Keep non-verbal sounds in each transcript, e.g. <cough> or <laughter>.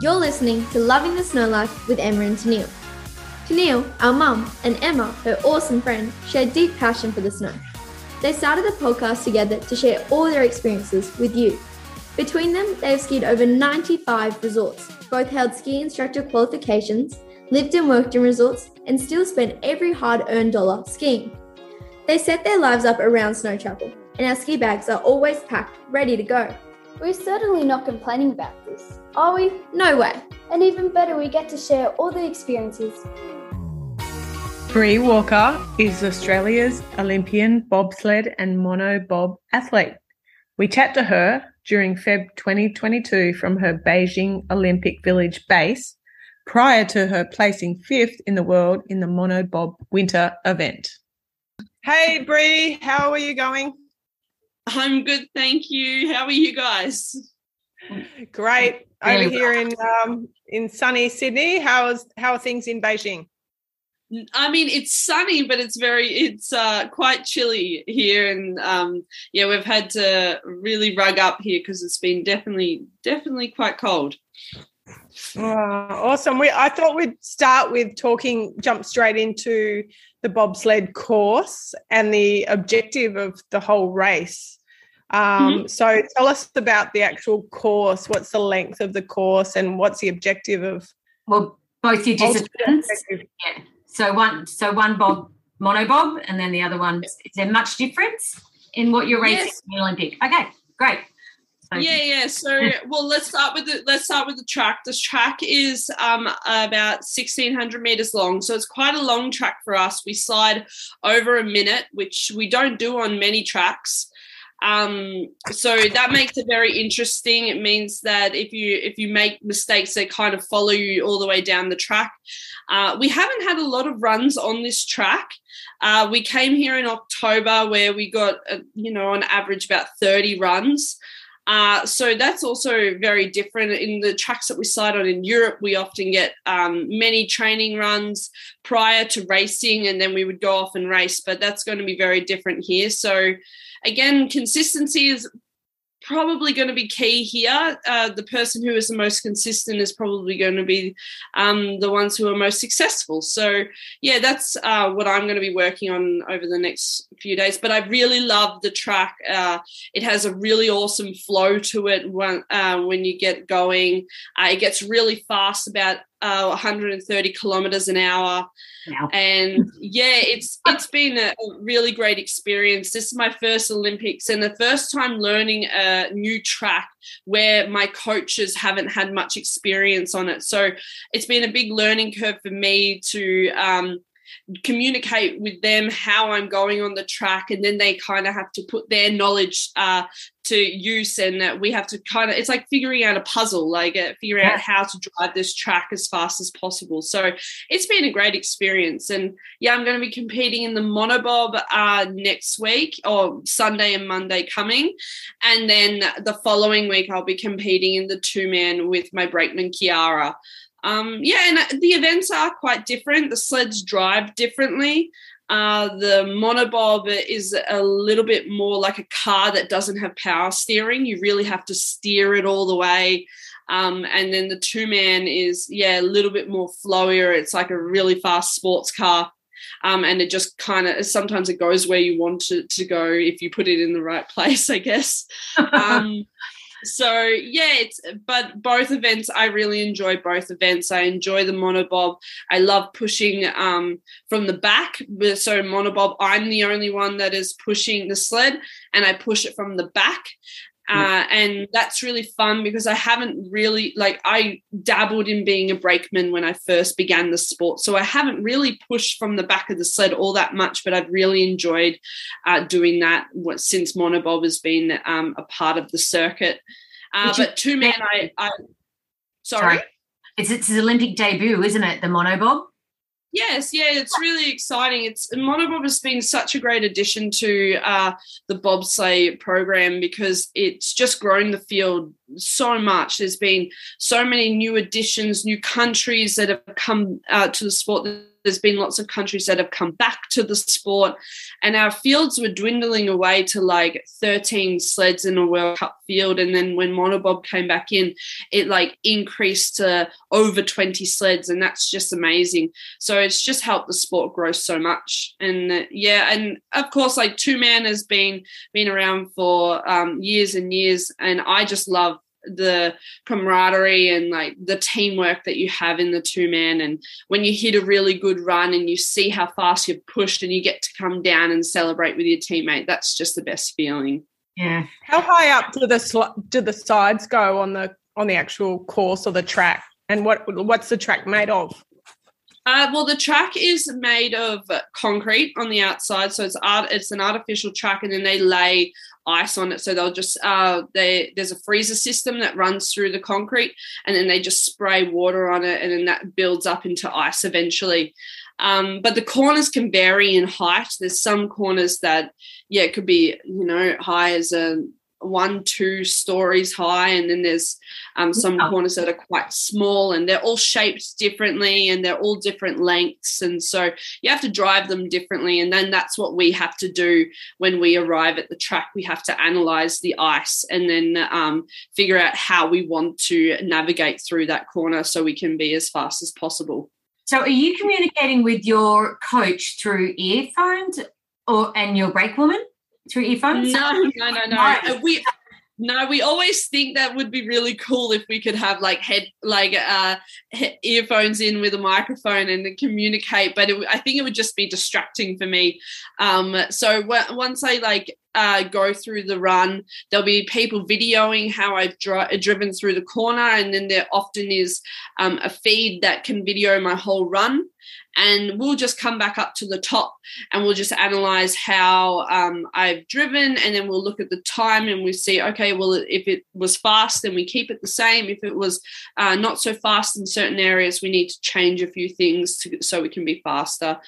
You're listening to Loving the Snow Life with Emma and Tennille. Tennille, our mum, and Emma, her awesome friend, share deep passion for the snow. They started the podcast together to share all their experiences with you. Between them, they have skied over 95 resorts, both held ski instructor qualifications, lived and worked in resorts, and still spent every hard earned dollar skiing. They set their lives up around snow travel, and our ski bags are always packed, ready to go. We're certainly not complaining about this, are we? No way. And even better, we get to share all the experiences. Bree Walker is Australia's Olympian bobsled and mono bob athlete. We chat to her during Feb 2022 from her Beijing Olympic Village base prior to her placing fifth in the world in the mono bob winter event. Hey Bree, how are you going? I'm good, thank you. How are you guys? Great. Over here in um, in sunny Sydney, how is how are things in Beijing? I mean, it's sunny, but it's very it's uh, quite chilly here, and um, yeah, we've had to really rug up here because it's been definitely definitely quite cold. Oh, awesome. We I thought we'd start with talking, jump straight into the bobsled course and the objective of the whole race. Um, mm-hmm. So tell us about the actual course. What's the length of the course and what's the objective of? Well, both your disciplines. Yeah. So one, so one bob, mono bob, and then the other one. Is there much difference in what you're racing yes. in the Olympic? Okay, great. Yeah, yeah. So, well, let's start with the let's start with the track. This track is um, about sixteen hundred meters long, so it's quite a long track for us. We slide over a minute, which we don't do on many tracks. Um, so that makes it very interesting. It means that if you if you make mistakes, they kind of follow you all the way down the track. Uh, we haven't had a lot of runs on this track. Uh, we came here in October where we got, uh, you know, on average about 30 runs. Uh, so that's also very different. In the tracks that we slide on in Europe, we often get um, many training runs prior to racing, and then we would go off and race. But that's going to be very different here. So, again, consistency is probably going to be key here. Uh, the person who is the most consistent is probably going to be um, the ones who are most successful. So, yeah, that's uh, what I'm going to be working on over the next few days. But I really love the track. Uh, it has a really awesome flow to it when, uh, when you get going. Uh, it gets really fast, about uh, 130 kilometers an hour. Wow. And yeah, it's it's been a really great experience. This is my first Olympics and the first time learning a new track where my coaches haven't had much experience on it. So it's been a big learning curve for me to um, communicate with them how I'm going on the track, and then they kind of have to put their knowledge uh, to use, and uh, we have to kind of it's like figuring out a puzzle, like uh, figuring out how to drive this track as fast as possible. So it's been a great experience, and yeah, I'm going to be competing in the monobob uh, next week or Sunday and Monday coming, and then the following week I'll be competing in the two man with my brakeman Kiara. Um, yeah, and the events are quite different. The sleds drive differently. Uh, the monobob is a little bit more like a car that doesn't have power steering. You really have to steer it all the way. Um, and then the two man is, yeah, a little bit more flowier. It's like a really fast sports car. Um, and it just kind of sometimes it goes where you want it to go if you put it in the right <laughs> place, I guess. <laughs> Um, so yeah it's but both events i really enjoy both events. I enjoy the monobob. I love pushing um, from the back. So monobob i'm the only one that is pushing the sled and i push it from the back uh, and that's really fun because I haven't really like I dabbled in being a brakeman when I first began the sport, so I haven't really pushed from the back of the sled all that much. But I've really enjoyed uh, doing that since monobob has been um, a part of the circuit. Uh, but two men, I, I sorry. sorry. It's its Olympic debut, isn't it? The monobob. Yes, yeah, it's really exciting. It's monobob has been such a great addition to uh, the bobsleigh program because it's just grown the field so much. There's been so many new additions, new countries that have come uh, to the sport. There's been lots of countries that have come back to the sport, and our fields were dwindling away to like 13 sleds in a World Cup field. And then when monobob came back in, it like increased to over 20 sleds, and that's just amazing. So it's just helped the sport grow so much. And uh, yeah, and of course, like two man has been been around for um, years and years, and I just love the camaraderie and like the teamwork that you have in the two man and when you hit a really good run and you see how fast you've pushed and you get to come down and celebrate with your teammate that's just the best feeling. Yeah. How high up do the sl- do the sides go on the on the actual course or the track? And what what's the track made of? Uh, well, the track is made of concrete on the outside, so it's art. It's an artificial track, and then they lay ice on it. So they'll just uh, they there's a freezer system that runs through the concrete, and then they just spray water on it, and then that builds up into ice eventually. Um, but the corners can vary in height. There's some corners that yeah, it could be you know high as a one, two stories high, and then there's um, some yeah. corners that are quite small, and they're all shaped differently, and they're all different lengths, and so you have to drive them differently, and then that's what we have to do when we arrive at the track. We have to analyze the ice and then um, figure out how we want to navigate through that corner so we can be as fast as possible. So, are you communicating with your coach through earphones or and your brake woman? Through earphones? No, no, no, no. Uh, we no, we always think that would be really cool if we could have like head like uh earphones in with a microphone and communicate. But it, I think it would just be distracting for me. Um, so w- once I like uh, go through the run, there'll be people videoing how I've dri- driven through the corner, and then there often is um, a feed that can video my whole run and we'll just come back up to the top and we'll just analyze how um, I've driven and then we'll look at the time and we see okay well if it was fast then we keep it the same. If it was uh, not so fast in certain areas we need to change a few things to, so we can be faster.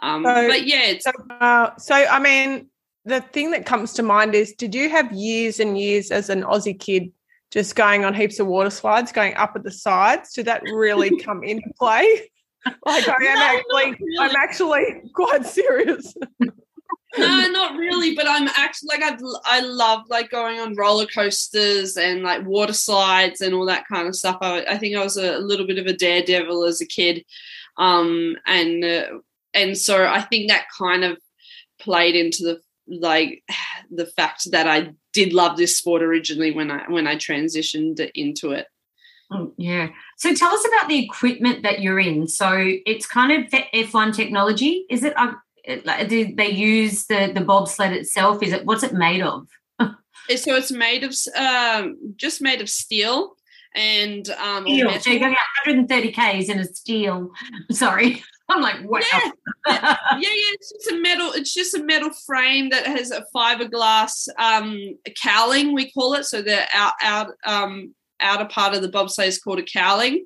Um, so, but yeah so, uh, so I mean the thing that comes to mind is did you have years and years as an Aussie kid just going on heaps of water slides going up at the sides? Did that really <laughs> come into play like I am actually, really. I'm actually quite serious. no, not really. But I'm actually like I I love like going on roller coasters and like water slides and all that kind of stuff. I, I think I was a, little bit of a daredevil as a kid, um, and uh, and so I think that kind of played into the like <sighs> the fact that I did love this sport originally when I when I transitioned into it. Oh, yeah. So tell us about the equipment that you're in. So it's kind of F1 technology. Is it? Uh, do they use the the bobsled itself? Is it what's it made of? so it's made of um, just made of steel and um, steel. So you're going 130 k's in a steel. <laughs> Sorry. I'm like, wow. Yeah. yeah, yeah, It's just a metal. It's just a metal frame that has a fiberglass um, cowling. We call it. So the out out um, outer part of the bobsleigh is called a cowling.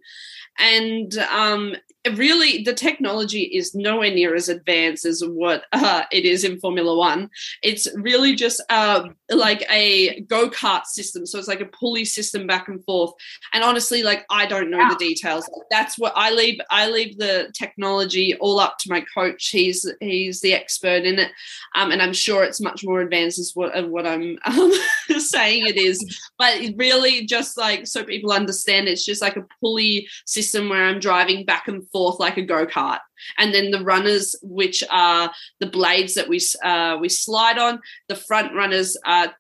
And um, really the technology is nowhere near as advanced as what <laughs> uh, it is in Formula One. It's really just uh, like a go kart system. So it's like a pulley system back and forth. And honestly, like I don't know the details. That's what I leave. I leave the technology all up to my coach. He's he's the expert in it, um, and I'm sure it's much more advanced as what what I'm <laughs> um, saying it is. But really, just like so people understand, it's just like a pulley system where I'm driving back and forth like a go kart. And then the runners, which are the blades that we uh, we slide on, the front runners are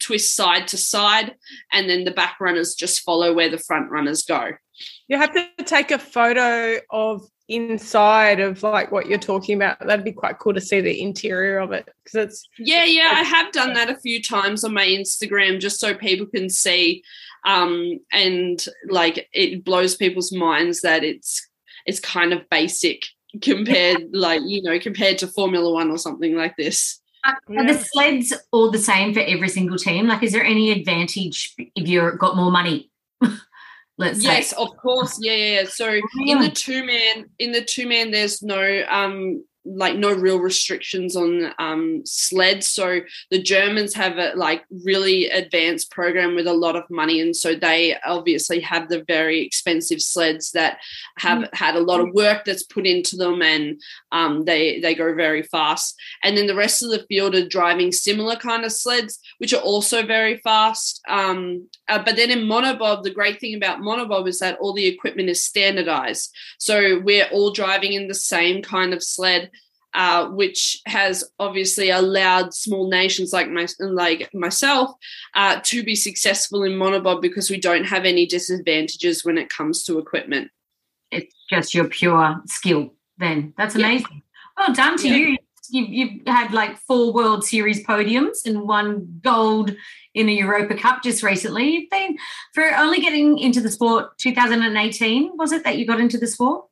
twist side to side, and then the back runners just follow where the front runners go. You have to take a photo of inside of like what you're talking about. That'd be quite cool to see the interior of it because it's yeah, yeah. I have done that a few times on my Instagram just so people can see um and like it blows people's minds that it's it's kind of basic compared <laughs> like you know compared to formula one or something like this. Are the sleds all the same for every single team? Like is there any advantage if you've got more money? <laughs> Let's yes say? of course. Yeah, yeah, yeah. so in the two man in the two man there's no um like no real restrictions on um, sleds. So the Germans have a like really advanced program with a lot of money, and so they obviously have the very expensive sleds that have mm. had a lot of work that's put into them, and um, they they go very fast. And then the rest of the field are driving similar kind of sleds, which are also very fast. Um, uh, but then in monobob, the great thing about monobob is that all the equipment is standardized. So we're all driving in the same kind of sled uh, which has obviously allowed small nations like my, like myself uh, to be successful in monobob because we don't have any disadvantages when it comes to equipment. It's just your pure skill. Then that's amazing. Yeah. Well done to yeah. you. You've, you've had like four World Series podiums and one gold in a Europa Cup just recently. You've been for only getting into the sport 2018. Was it that you got into the sport?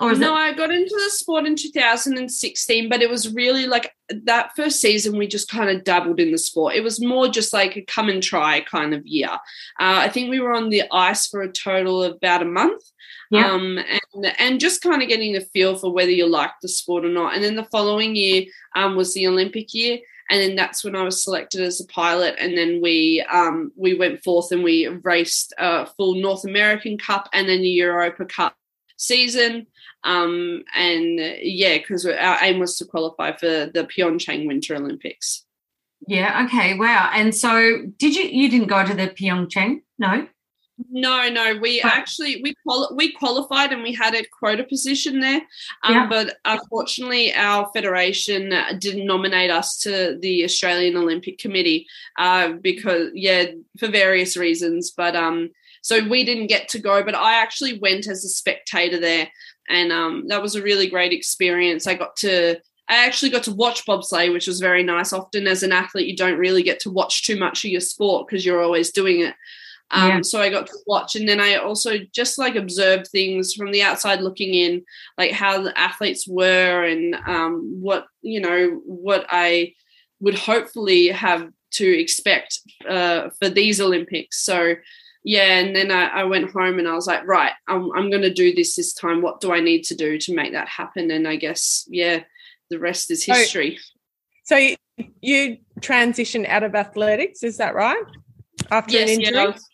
Or no, it- I got into the sport in 2016, but it was really like that first season we just kind of dabbled in the sport. It was more just like a come and try kind of year. Uh, I think we were on the ice for a total of about a month. Yeah. Um, and, and just kind of getting the feel for whether you like the sport or not. And then the following year um, was the Olympic year and then that's when I was selected as a pilot. And then we um, we went forth and we raced a full North American Cup and then the Europa Cup season. Um, and yeah, because our aim was to qualify for the Pyeongchang Winter Olympics. Yeah. Okay. Wow. And so, did you? You didn't go to the Pyeongchang? No. No, no. We actually we quali- we qualified and we had a quota position there, um, yeah. but unfortunately, our federation didn't nominate us to the Australian Olympic Committee uh, because yeah, for various reasons. But um, so we didn't get to go. But I actually went as a spectator there and um, that was a really great experience. I got to I actually got to watch bobsleigh, which was very nice. Often as an athlete, you don't really get to watch too much of your sport because you're always doing it. Um, yeah. So I got to watch, and then I also just like observed things from the outside looking in, like how the athletes were and um, what you know what I would hopefully have to expect uh, for these Olympics. So yeah, and then I, I, went home and I was like, right, I'm, I'm going to do this this time. What do I need to do to make that happen? And I guess, yeah, the rest is history. So, so you, you transitioned out of athletics, is that right? After yes, an injury? Yeah, I was,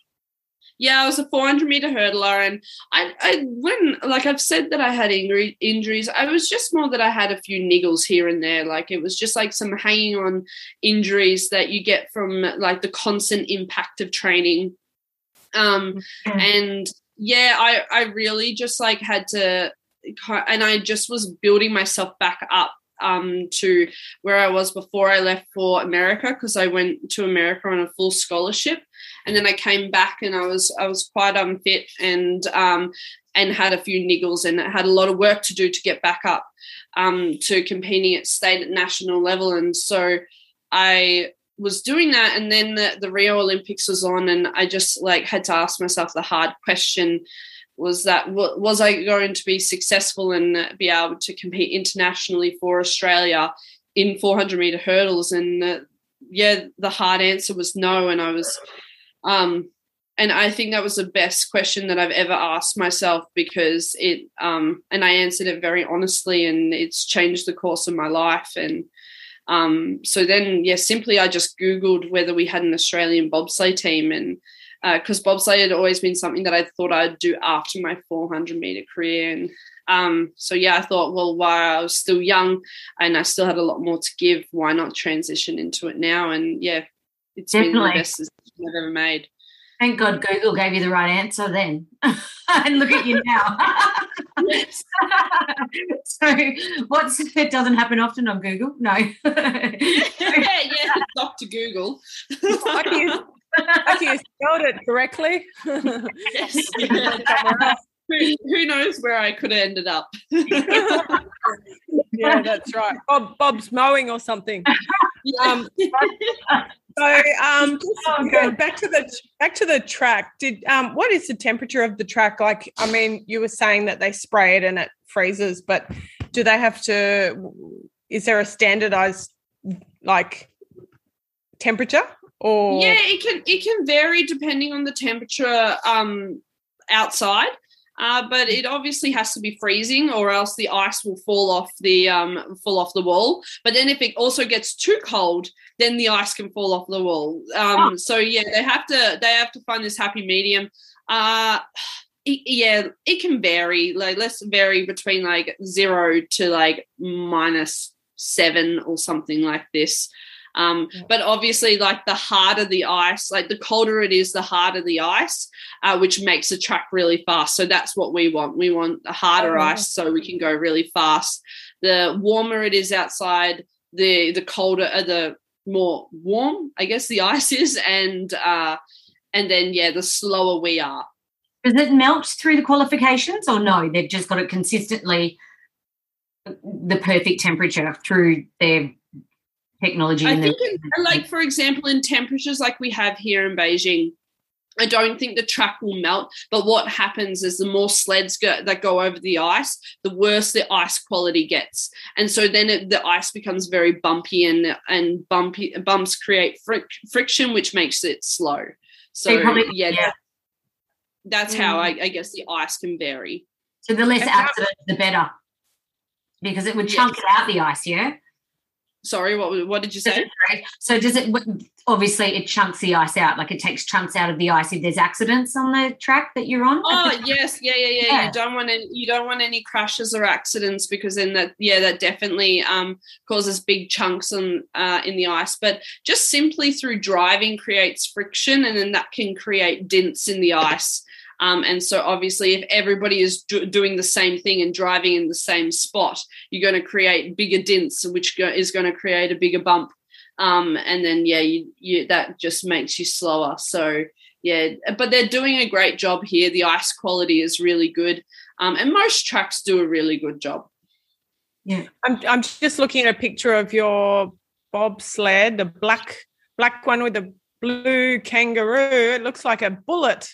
yeah, I was a 400 meter hurdler, and I, I when like I've said that I had injury, injuries, I was just more that I had a few niggles here and there. Like it was just like some hanging on injuries that you get from like the constant impact of training um, and yeah, I, I really just like had to, and I just was building myself back up um, to where I was before I left for America because I went to America on a full scholarship, and then I came back and I was I was quite unfit and um, and had a few niggles and had a lot of work to do to get back up um, to competing at state and national level, and so I was doing that and then the, the rio olympics was on and i just like had to ask myself the hard question was that was i going to be successful and be able to compete internationally for australia in 400 meter hurdles? And uh, yeah the hard answer was no and i was um and i think that was the best question that i've ever asked myself because it um and i answered it very honestly and it's changed the course of my life and um, so then, yeah, simply I just Googled whether we had an Australian bobsleigh team. And because uh, bobsleigh had always been something that I thought I'd do after my 400 meter career. And um, so, yeah, I thought, well, while I was still young and I still had a lot more to give, why not transition into it now? And yeah, it's Definitely. been the best decision I've ever made. Thank God Google gave you the right answer then. <laughs> and look at you now. <laughs> so what's it doesn't happen often on Google? No. <laughs> yeah, yeah, Dr. Google. Lucky you, you spelled it correctly. yes. Yeah. Who, who, knows where I could have ended up? yeah, that's right. Bob, Bob's mowing or something. Um, so <laughs> um, oh, back to the back to the track. Did um, what is the temperature of the track? Like, I mean, you were saying that they spray it and it freezes, but do they have to? Is there a standardized like temperature? Or yeah, it can it can vary depending on the temperature um, outside. Uh, but it obviously has to be freezing, or else the ice will fall off the um, fall off the wall. But then, if it also gets too cold, then the ice can fall off the wall. Um, oh. So yeah, they have to they have to find this happy medium. Uh, it, yeah, it can vary. Like let's vary between like zero to like minus seven or something like this. Um, but obviously, like the harder the ice, like the colder it is, the harder the ice, uh, which makes the track really fast. So that's what we want. We want the harder oh, ice so we can go really fast. The warmer it is outside, the the colder, uh, the more warm, I guess the <laughs> ice is, and uh, and then yeah, the slower we are. Does it melt through the qualifications, or no? They've just got it consistently the perfect temperature through their technology. I think, in, like for example, in temperatures like we have here in Beijing, I don't think the track will melt. But what happens is the more sleds go, that go over the ice, the worse the ice quality gets, and so then it, the ice becomes very bumpy, and and bumpy bumps create fric- friction, which makes it slow. So probably, yeah, yeah, that's mm. how I, I, guess the ice can vary. So the less accidents, the better, because it would chunk yes. out the ice. Yeah. Sorry, what what did you say? So does it obviously it chunks the ice out, like it takes chunks out of the ice if there's accidents on the track that you're on? Oh yes, yeah, yeah, yeah, yeah. You don't want any you don't want any crashes or accidents because then that yeah, that definitely um causes big chunks on uh, in the ice. But just simply through driving creates friction and then that can create dents in the ice. Um, and so, obviously, if everybody is do- doing the same thing and driving in the same spot, you're going to create bigger dints, which go- is going to create a bigger bump. Um, and then, yeah, you, you, that just makes you slower. So, yeah, but they're doing a great job here. The ice quality is really good, um, and most tracks do a really good job. Yeah, I'm I'm just looking at a picture of your bobsled, the black black one with the blue kangaroo. It looks like a bullet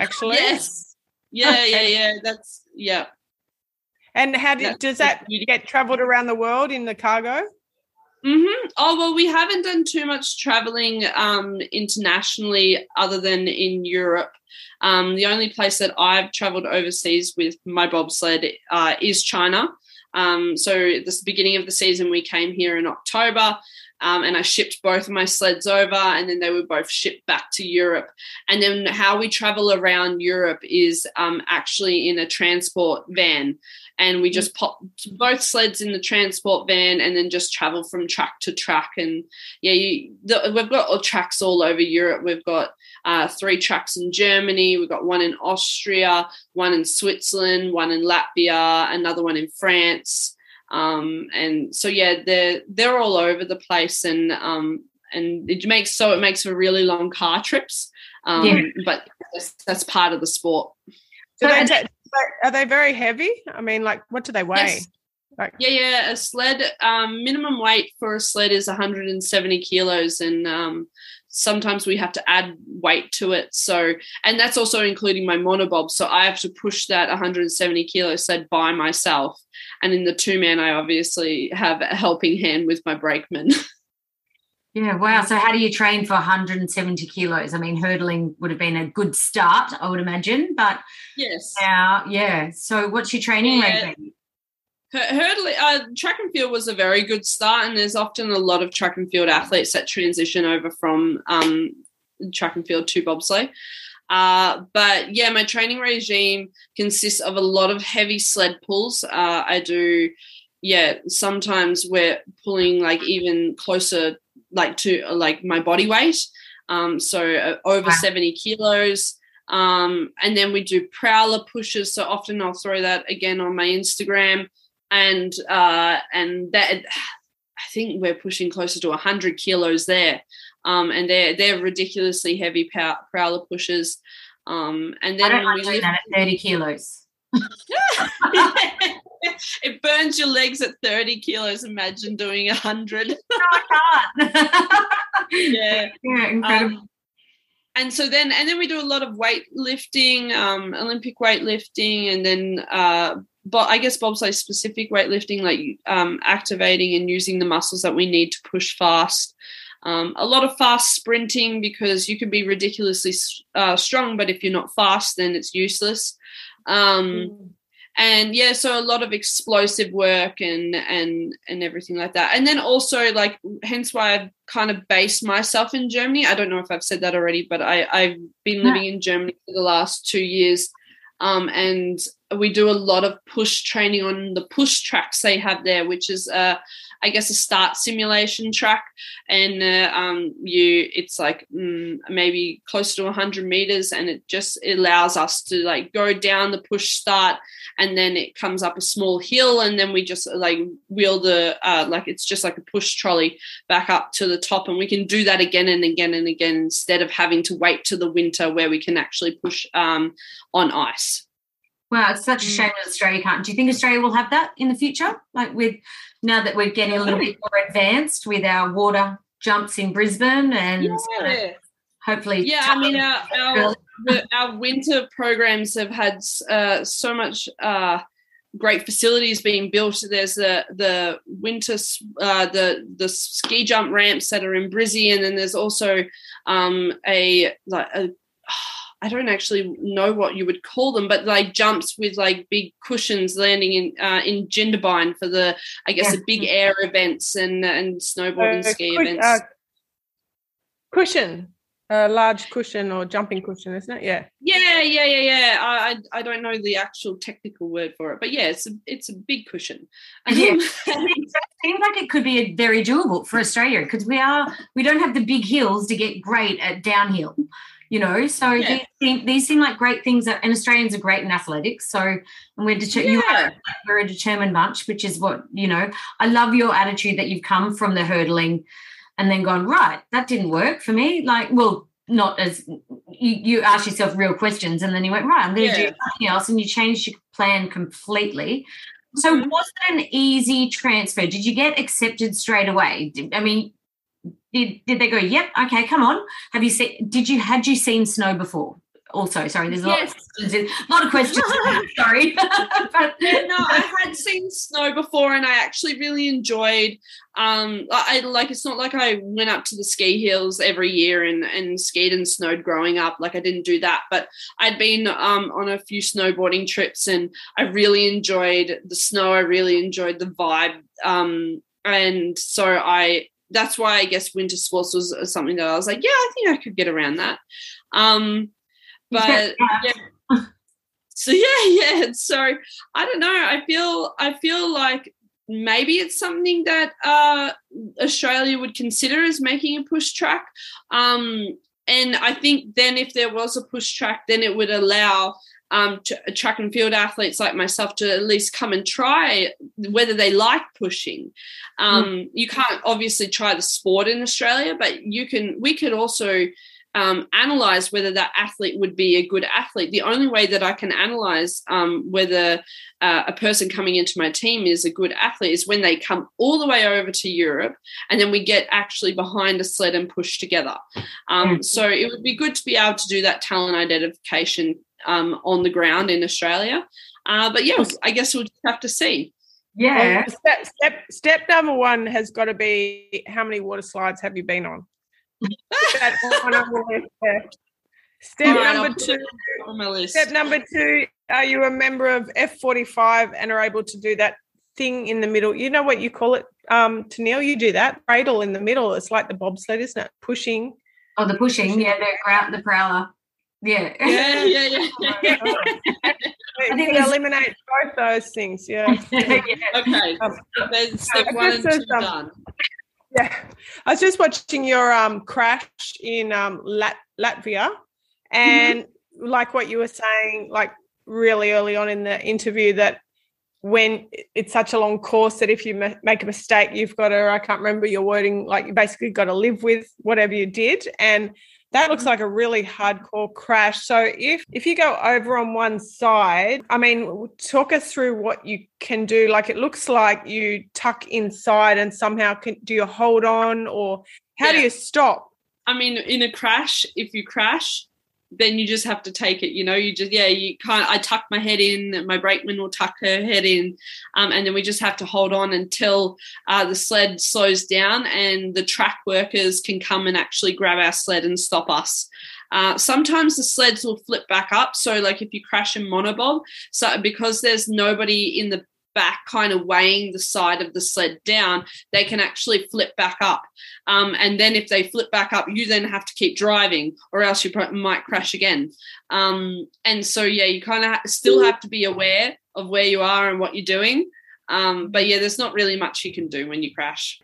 actually. yes. Yeah, yeah, yeah. That's yeah. And how did, does that get traveled around the world in the cargo? Mm-hmm. Oh well, we haven't done too much traveling um, internationally, other than in Europe. Um, the only place that I've traveled overseas with my bobsled uh, is China. Um, so the beginning of the season, we came here in October. Um, and I shipped both of my sleds over, and then they were both shipped back to Europe. And then how we travel around Europe is um, actually in a transport van, and we just pop both sleds in the transport van, and then just travel from track to track. And yeah, you, the, we've got all tracks all over Europe. We've got uh, three tracks in Germany. We've got one in Austria, one in Switzerland, one in Latvia, another one in France. Um, and so yeah, they're they're all over the place, and um, and it makes so it makes for really long car trips. Um, yeah. But that's, that's, part of the sport. So they, are they very heavy? I mean, like, what do they weigh? Yes. Like, yeah, yeah. A sled um, minimum weight for a sled is 170 kilos, and um, sometimes we have to add weight to it. So, and that's also including my monobob. So I have to push that 170 kilo sled by myself. And in the two man, I obviously have a helping hand with my brakeman. <laughs> Yeah, wow. So, how do you train for 170 kilos? I mean, hurdling would have been a good start, I would imagine. But yes, now, yeah. So, what's your training yeah. rate? Hurdling, uh, track and field was a very good start, and there's often a lot of track and field athletes that transition over from um, track and field to bobsleigh. Uh, but yeah, my training regime consists of a lot of heavy sled pulls. Uh, I do, yeah, sometimes we're pulling like even closer, like to like my body weight. Um, so uh, over wow. 70 kilos. Um, and then we do prowler pushes. So often I'll throw that again on my Instagram and uh, and that I think we're pushing closer to 100 kilos there, um, and they're they're ridiculously heavy pow- prowler pushers. Um, and then I don't like that at 30 kilos. <laughs> it burns your legs at 30 kilos. Imagine doing 100. <laughs> no, I can't. <laughs> yeah. Yeah, incredible. Um, and so then and then we do a lot of weightlifting um, olympic weightlifting and then uh, but I guess bobsleigh specific weightlifting, like um, activating and using the muscles that we need to push fast. Um, a lot of fast sprinting because you can be ridiculously uh, strong, but if you're not fast, then it's useless. Um, Mm. and yeah so a lot of explosive work and and and everything like that and then also like hence why i've kind of based myself in germany i don't know if i've said that already but i i've been living in germany for the last two years um, and we do a lot of push training on the push tracks they have there which is uh I guess a start simulation track, and uh, um, you it's like mm, maybe close to 100 meters, and it just allows us to like go down the push start, and then it comes up a small hill, and then we just like wheel the uh, like it's just like a push trolley back up to the top, and we can do that again and again and again instead of having to wait to the winter where we can actually push um, on ice. Wow, it's such a shame that Australia can't. Do you think Australia will have that in the future? Like with now that we're getting a little bit more advanced with our water jumps in Brisbane and Yeah. hopefully Yeah, I mean, our, our, the, our winter programs have had uh, so much uh, great facilities being built. There's the the winter uh, the the ski jump ramps that are in Brizzy, and then there's also um, a like a I don't actually know what you would call them, but like jumps with like big cushions landing in uh, in Jindabyne for the I guess Yeah. the big air events and and snowboard and Uh, ski cush- events. uh, cushion, a large cushion or jumping cushion, isn't it? Yeah. Yeah, yeah, yeah, yeah. I, I I don't know the actual technical word for it, but yeah, it's a it's a big cushion. Yeah. Um, <laughs> it seems like it could be very doable for Australia because we are we don't have the big hills to get great at downhill, you know. So Yeah. these, seem, these seem like great things, that, and Australians are great in athletics. So and we're deter- you are we're a determined bunch, which is what you know. I love your attitude that you've come from the hurdling and then gone right. That didn't work for me. Like, well, not as you, you asked yourself real questions and then you went right. I'm going to Yeah. do something else, and you changed your plan completely. So, Mhm. was it an easy transfer? Did you get accepted straight away? I mean, did did they go? Yep, okay, come on. Have you seen? Did you had you seen snow before? Also, sorry, there's a lot, of Yes. questions, a lot of questions. <laughs> sorry, <laughs> but Yeah, no, I had seen snow before, and I actually really enjoyed. Um, I I- like it's not like I went up to the ski hills every year and and skied and snowed growing up. Like I didn't do that, but I'd been um on a few snowboarding trips, and I really enjoyed the snow. I really enjoyed the vibe. Um, and so I that's why I guess winter sports was uh, something that I was like, yeah, I think I could get around that. Um, but yeah. So <laughs> yeah, yeah. So I don't know. I feel I feel like maybe it's something that uh, Australia would consider as making a push track. Um, and I think then if there was a push track, then it would allow um, track and field athletes like myself to at least come and try whether they like pushing. Um, You can't obviously try the sport in Australia, but you can. We could also um, analyze whether that athlete would be a good athlete. The only way that I can analyze um, whether uh, a person coming into my team is a good athlete is when they come all the way over to Europe and then we get actually behind a sled and push together. Um, Mm. So it would be good to be able to do that talent identification um, on the ground in Australia. Uh, but yeah, I guess we'll just have to see. yeah, Well, step, step, step number one has got to be how many water slides have you been on? That's <laughs> one on the list there. Step All right, number two. on my list. Step number two: Are you a member of F45 and are able to do that thing in the middle? You know what you call it, um, Tennille? You do that cradle in the middle. It's like the bobsled, isn't it? Pushing. oh, the pushing, yeah, the ground, the prowler, yeah, yeah, yeah, yeah. You <laughs> <laughs> think can it's- eliminate both those things. Yeah. <laughs> Yeah. okay. Um, Then step I one and two um, done. Yeah, I was just watching your um crash in um Lat- Latvia, and like what you were saying, like really early on in the interview, that when it's such a long course that if you ma- make a mistake, you've got to I can't remember your wording, like you basically got to live with whatever you did, and that looks mm-hmm. like a really hardcore crash. So if if you go over on one side, I mean, talk us through what you can do. Like it looks like you tuck inside and somehow can do you hold on or how do you stop? I mean, in a crash, if you crash, then you just have to take it. You know, you just yeah, you can't. I tuck my head in. My brakeman will tuck her head in, um, and then we just have to hold on until uh, the sled slows down and the track workers can come and actually grab our sled and stop us. Uh, sometimes the sleds will flip back up. So, like if you crash in monobob, so because there's nobody in the back kind of weighing the side of the sled down, they can actually flip back up. Um, and then if they flip back up, you then have to keep driving, or else you might crash again. Um, and so, yeah, you kind of still have to be aware of where you are and what you're doing. Um, but yeah, there's not really much you can do when you crash.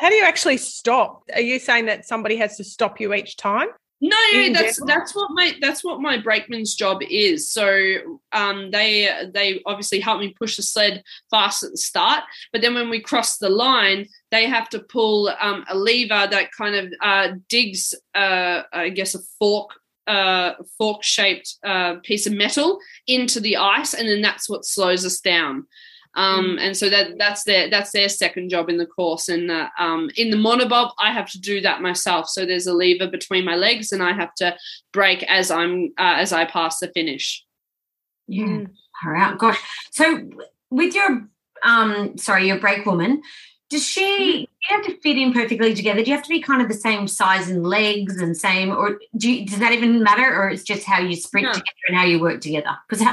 How do you actually stop? Are you saying that somebody has to stop you each time? No, that's general? that's what my that's what my brakeman's job is. So um, they they obviously help me push the sled fast at the start, but then when we cross the line, they have to pull um, a lever that kind of uh, digs, uh, I guess, a fork uh, fork shaped uh, piece of metal into the ice, and then that's what slows us down. Um, mm. and so that that's their that's their second job in the course. And uh, um, in the monobob, I have to do that myself. So there's a lever between my legs, and I have to break as I'm uh, as I pass the finish. Yeah, all right, gosh. So with your um, sorry, your brake woman, does she mm-hmm. do you have to fit in perfectly together? Do you have to be kind of the same size and legs and same, or do you, does that even matter, or it's just how you sprint no. together and how you work together? Because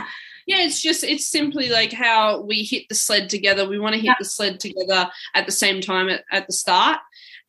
yeah, it's just it's simply like how we hit the sled together. We want to hit the sled together at the same time at, at the start.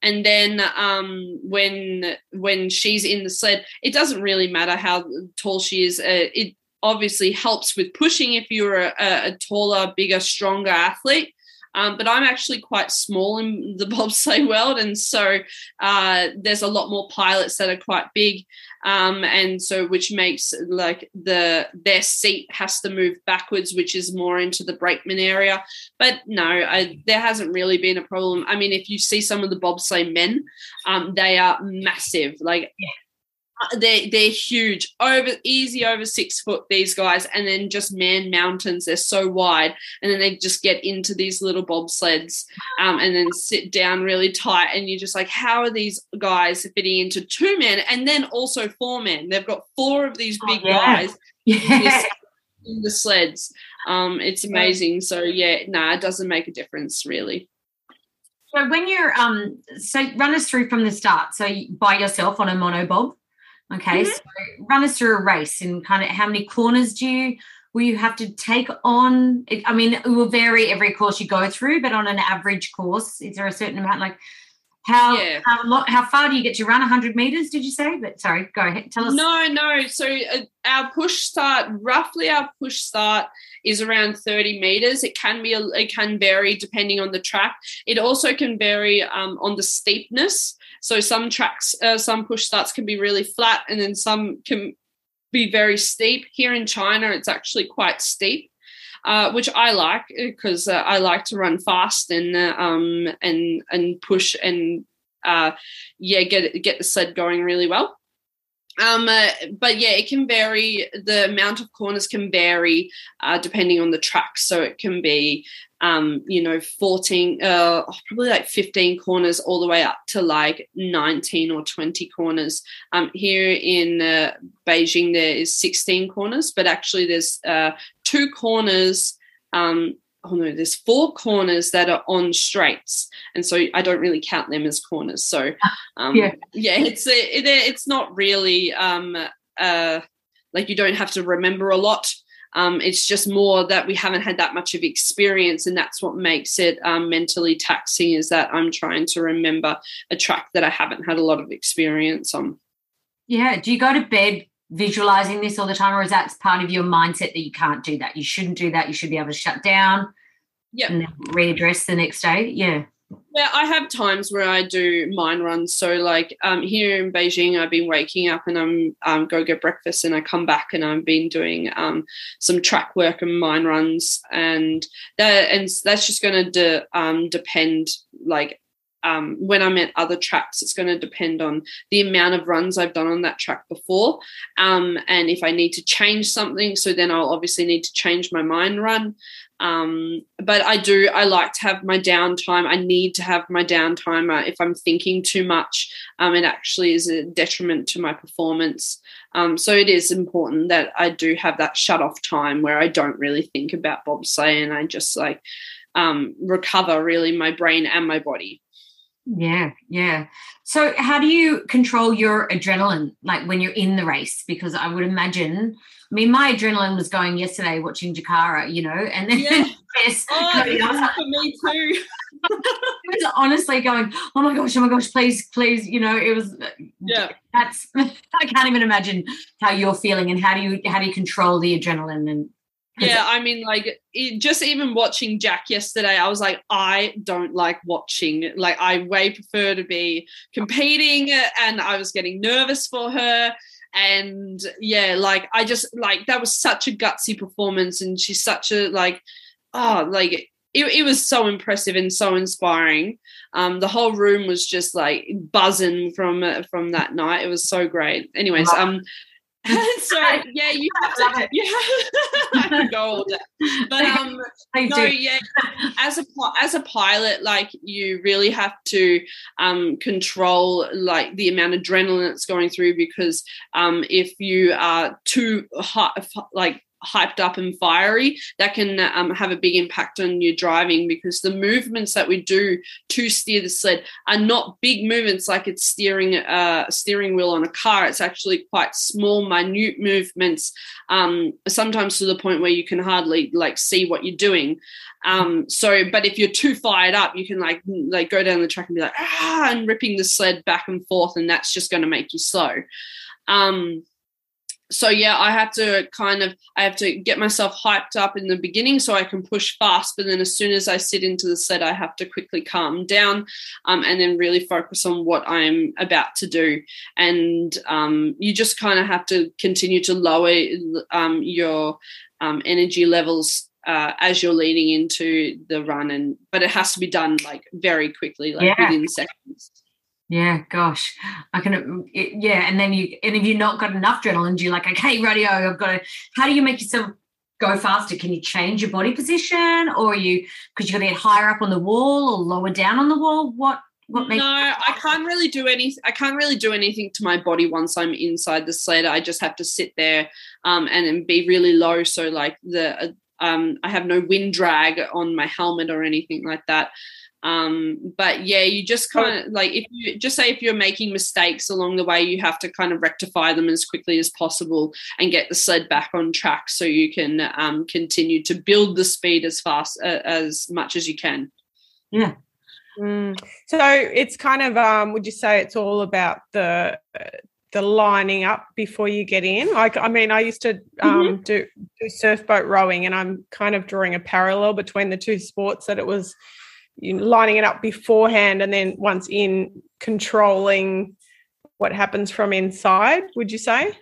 And then um, when when she's in the sled, it doesn't really matter how tall she is. Uh, it obviously helps with pushing if you're a, a taller, bigger, stronger athlete. Um, but I'm actually quite small in the <laughs> bobsleigh world, and so uh, there's a lot more pilots that are quite big, um, and so which makes like the their seat has to move backwards, which is more into the brakeman area. But no, I, there hasn't really been a problem. I mean, if you see some of the bobsleigh men, um, they are massive, like. Yeah they they're huge, over easy over six foot. These guys, and then just man mountains. They're so wide, and then they just get into these little bobsleds, um, and then sit down really tight. And you're just like, how are these guys fitting into two men, and then also four men? They've got four of these big oh, yeah. guys <laughs> yeah. in the sleds. Um, it's amazing. So yeah, nah, it doesn't make a difference really. So when you're um, so run us through from the start. So by yourself on a monobob. Okay, mm-hmm. so run us through a race and kind of how many corners do you will you have to take on? It, I mean, it will vary every course you go through, but on an average course, is there a certain amount? Like how yeah. how, lo- how far do you get to run 100 meters? Did you say? But sorry, go ahead. Tell us. No, no. So uh, our push start, roughly our push start is around 30 meters. It can be a, it can vary depending on the track. It also can vary um, on the steepness. So some tracks, uh, some push starts can be really flat, and then some can be very steep. Here in China, it's actually quite steep. Uh, which I like because uh, I like to run fast and uh, um, and and push and uh, yeah get get the sled going really well. Um, uh, but yeah, it can vary. The amount of corners can vary uh, depending on the track. So it can be um, you know, 14, uh, probably like 15 corners all the way up to like 19 or 20 corners. Um, here in uh, Beijing, there is 16 corners, but actually there's uh, two corners. Um, oh no, there's four corners that are on straights, and so I don't really count them as corners. So, <laughs> um, yeah, yeah, it's it, it's not really um, uh, like you don't have to remember a lot. Um, it's just more that we haven't had that much of experience, and that's what makes it um, mentally taxing. Is that I'm trying to remember a track that I haven't had a lot of experience on. Yeah. Do you go to bed visualizing this all the time, or is that part of your mindset that you can't do that? You shouldn't do that. You should be able to shut down. Yeah. And then readdress the next day. Yeah. Yeah, I have times where I do mind runs. So, like um, here in Beijing, I've been waking up and I'm um, go get breakfast, and I come back and I've been doing um, some track work and mind runs, and that and that's just going to de- um, depend. Like um, when I'm at other tracks, it's going to depend on the amount of runs I've done on that track before, um, and if I need to change something, so then I'll obviously need to change my mind run. Um, but I do, I like to have my downtime. I need to have my downtime. Uh, if I'm thinking too much, um, it actually is a detriment to my performance. Um, so it is important that I do have that shut off time where I don't really think about bobsleigh and I just like um, recover really my brain and my body. Yeah, yeah. So, how do you control your adrenaline, like when you're in the race? Because I would imagine, I mean, my adrenaline was going yesterday watching Jakara, you know, and then Yeah. <laughs> yes, Oh, Cody, this I was is like- for me too. <laughs> it was honestly going, oh my gosh, oh my gosh, please, please, you know, it was. Yeah. That's <laughs> I can't even imagine how you're feeling and how do you how do you control the adrenaline and Yeah, I mean, like it, just even watching Jack yesterday, I was like, I don't like watching. Like, I way prefer to be competing, and I was getting nervous for her. And yeah, like I just like that was such a gutsy performance, and she's such a like, oh, like it, it was so impressive and so inspiring. Um, the whole room was just like buzzing from from that night. It was so great. Anyways, um, <laughs> so yeah, you <laughs> have to, <laughs> yeah, I could go all day. But um, no, do. yeah, as a as a pilot, like you really have to um, control like the amount of adrenaline that's going through because um, if you are too hot, like hyped up and fiery, that can um, have a big impact on your driving because the movements that we do to steer the sled are not big movements like it's steering a steering wheel on a car. It's actually quite small, minute movements, um, sometimes to the point where you can hardly like see what you're doing. Um, so, but if you're too fired up, you can like like go down the track and be like ah, and ripping the sled back and forth, and that's just going to make you slow. Um, so yeah, I have to kind of I have to get myself hyped up in the beginning so I can push fast. But then as soon as I sit into the sled, I have to quickly calm down um, and then really focus on what I'm about to do. And um, you just kind of have to continue to lower um, your um, energy levels uh, as you're leading into the run. And but it has to be done like very quickly, like Yeah. within seconds. Yeah, gosh, I can. It, yeah, and then you, and if you've not got enough adrenaline, you're like, okay, radio, I've got to. How do you make yourself go faster? Can you change your body position, or you because you're going to get higher up on the wall or lower down on the wall? What what makes? no, I can't really do any. I can't really do anything to my body once I'm inside the sled. I just have to sit there um, and, and be really low. So like the uh, um, I have no wind drag on my helmet or anything like that. Um, but yeah, you just kind of like if you just say if you're making mistakes along the way, you have to kind of rectify them as quickly as possible and get the sled back on track so you can um, continue to build the speed as fast uh, as much as you can. Yeah, Mm. So it's kind of um would you say it's all about the the lining up before you get in? Like I mean I used to um do, do surf boat rowing and I'm kind of drawing a parallel between the two sports that it was you know, lining it up beforehand and then once in controlling what happens from inside, would you say?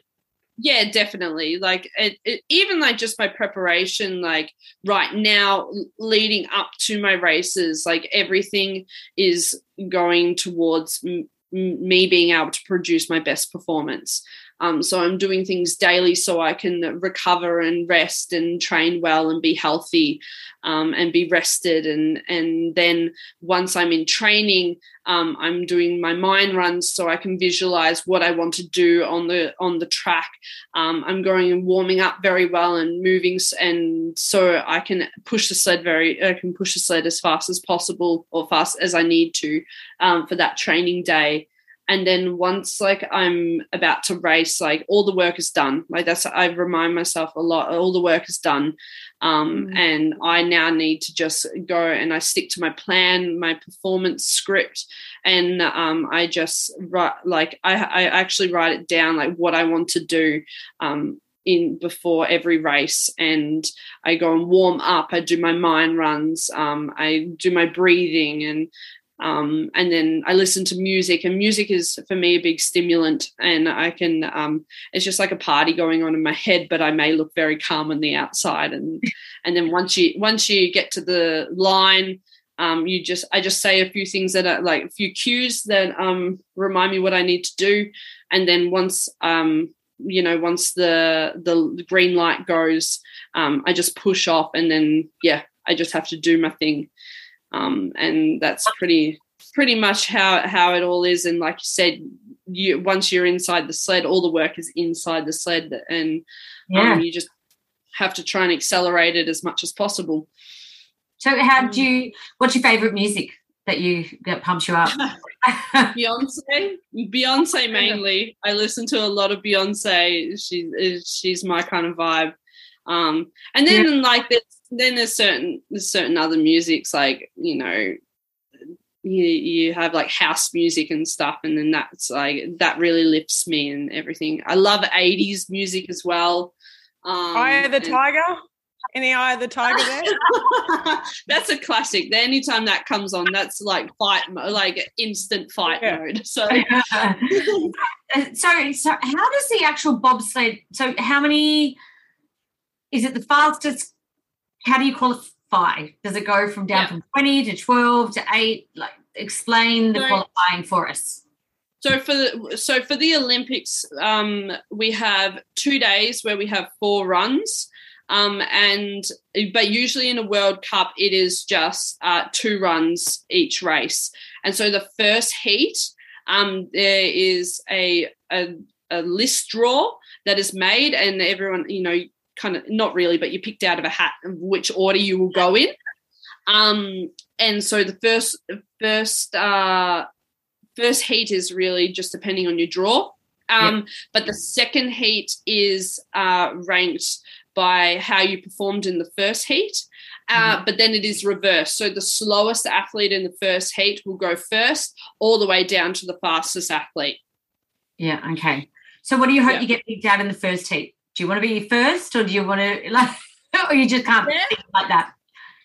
yeah definitely like it, it, even like just my preparation like right now leading up to my races like everything is going towards m- me being able to produce my best performance um, so i'm doing things daily so i can recover and rest and train well and be healthy um, and be rested and and then once i'm in training um, i'm doing my mind runs so i can visualize what i want to do on the on the track um, I'm going and warming up very well and moving, and so I can push the sled very. I can push the sled as fast as possible or fast as I need to um, for that training day. And then once like I'm about to race, like all the work is done. Like that's I remind myself a lot. All the work is done, um, Mm. and I now need to just go and I stick to my plan, my performance script, and um, I just write like I, I actually write it down like what I want to do um, in before every race, and I go and warm up. I do my mind runs. Um, I do my breathing and. Um, and then I listen to music, and music is for me a big stimulant, and I can. Um, it's just like a party going on in my head, but I may look very calm on the outside. And <laughs> and then once you once you get to the line, um, you just I just say a few things that are like a few cues that um, remind me what I need to do, and then once um, you know once the the green light goes, um, I just push off, and then yeah, I just have to do my thing, um, and that's pretty pretty much how how it all is. And like you said, you once you're inside the sled, all the work is inside the sled, and yeah. um, you just have to try and accelerate it as much as possible. so how do you? What's your favorite music that you that pumps you up? <laughs> Beyonce, Beyonce <laughs> mainly. I listen to a lot of Beyonce. She she's my kind of vibe. Um, and then yeah. like there's, then there's certain there's certain other musics like you know you you have like house music and stuff, and then that's like that really lifts me and everything. I love '80s music as well. Um, Eye of the and- Tiger. Any Eye of the Tiger <laughs> there? that's a classic. Anytime that comes on, that's like fight, like instant fight yeah. mode. So, <laughs> so, so how does the actual bobsled? So, how many? Is it the fastest? How do you qualify? Does it go from down yeah. from twenty to twelve to eight? Like, explain the so, qualifying for us. So for the so for the Olympics, um, we have two days where we have four runs. Um, and but usually in a World Cup, it is just uh, two runs each race. And so the first heat, um, there is a, a, a list draw that is made, and everyone, you know, kind of not really, but you picked out of a hat which order you will go in. Um, and so the first first uh, first heat is really just depending on your draw. Um, yep. But the second heat is uh, ranked by how you performed in the first heat. Uh, mm-hmm. But then it is reversed. So the slowest athlete in the first heat will go first, all the way down to the fastest athlete. Yeah. Okay. So what do you hope yeah. you get picked out in the first heat? Do you want to be first, or do you want to like, <laughs> or you just can't yeah. like that?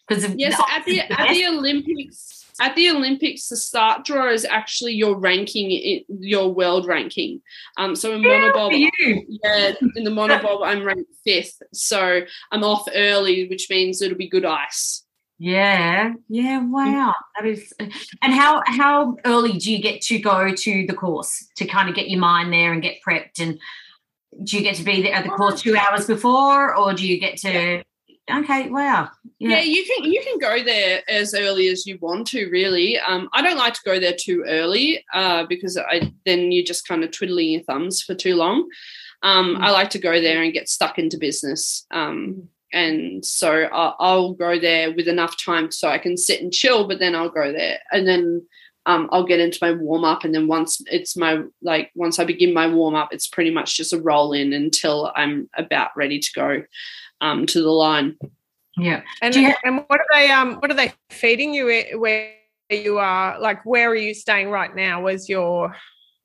Because yes, at the at the Olympics at the Olympics, the start draw is actually your ranking, your world ranking. Um, so in yeah, monobob, yeah, in the monobob, <laughs> I'm ranked fifth, so I'm off early, which means it'll be good ice. Yeah, yeah, wow, that is. And how how early do you get to go to the course to kind of get your mind there and get prepped? And do you get to be there at the course two hours before, or do you get to? okay wow yeah. yeah. you can you can go there as early as you want to really um, i don't like to go there too early uh, because i then you're just kind of twiddling your thumbs for too long um, mm. i like to go there and get stuck into business um, and so I'll, I'll, go there with enough time so i can sit and chill but then i'll go there and then um, I'll get into my warm up, and then once it's my like once I begin my warm up, it's pretty much just a roll in until I'm about ready to go um, to the line. Yeah. And, you, and what are they um what are they feeding you where you are like where are you staying right now? Was your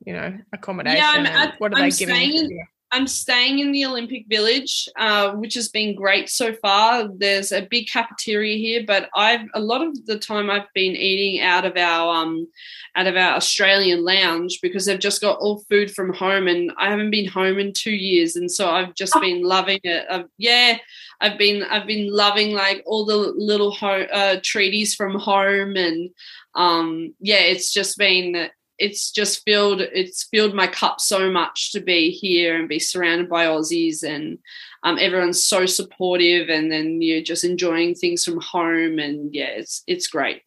you know accommodation? Yeah, I'm at, what are I'm they giving you? I'm staying in the Olympic Village, uh, which has been great so far. There's a big cafeteria here, but I've a lot of the time I've been eating out of our um, out of our Australian lounge because they've just got all food from home, and I haven't been home in two years, and so I've just oh. been loving it. I've, yeah, I've been I've been loving like all the little home, uh, treaties from home, and um, yeah, it's just been it's just filled it's filled my cup so much to be here and be surrounded by Aussies and um, everyone's so supportive and then you're just enjoying things from home and yeah it's it's great.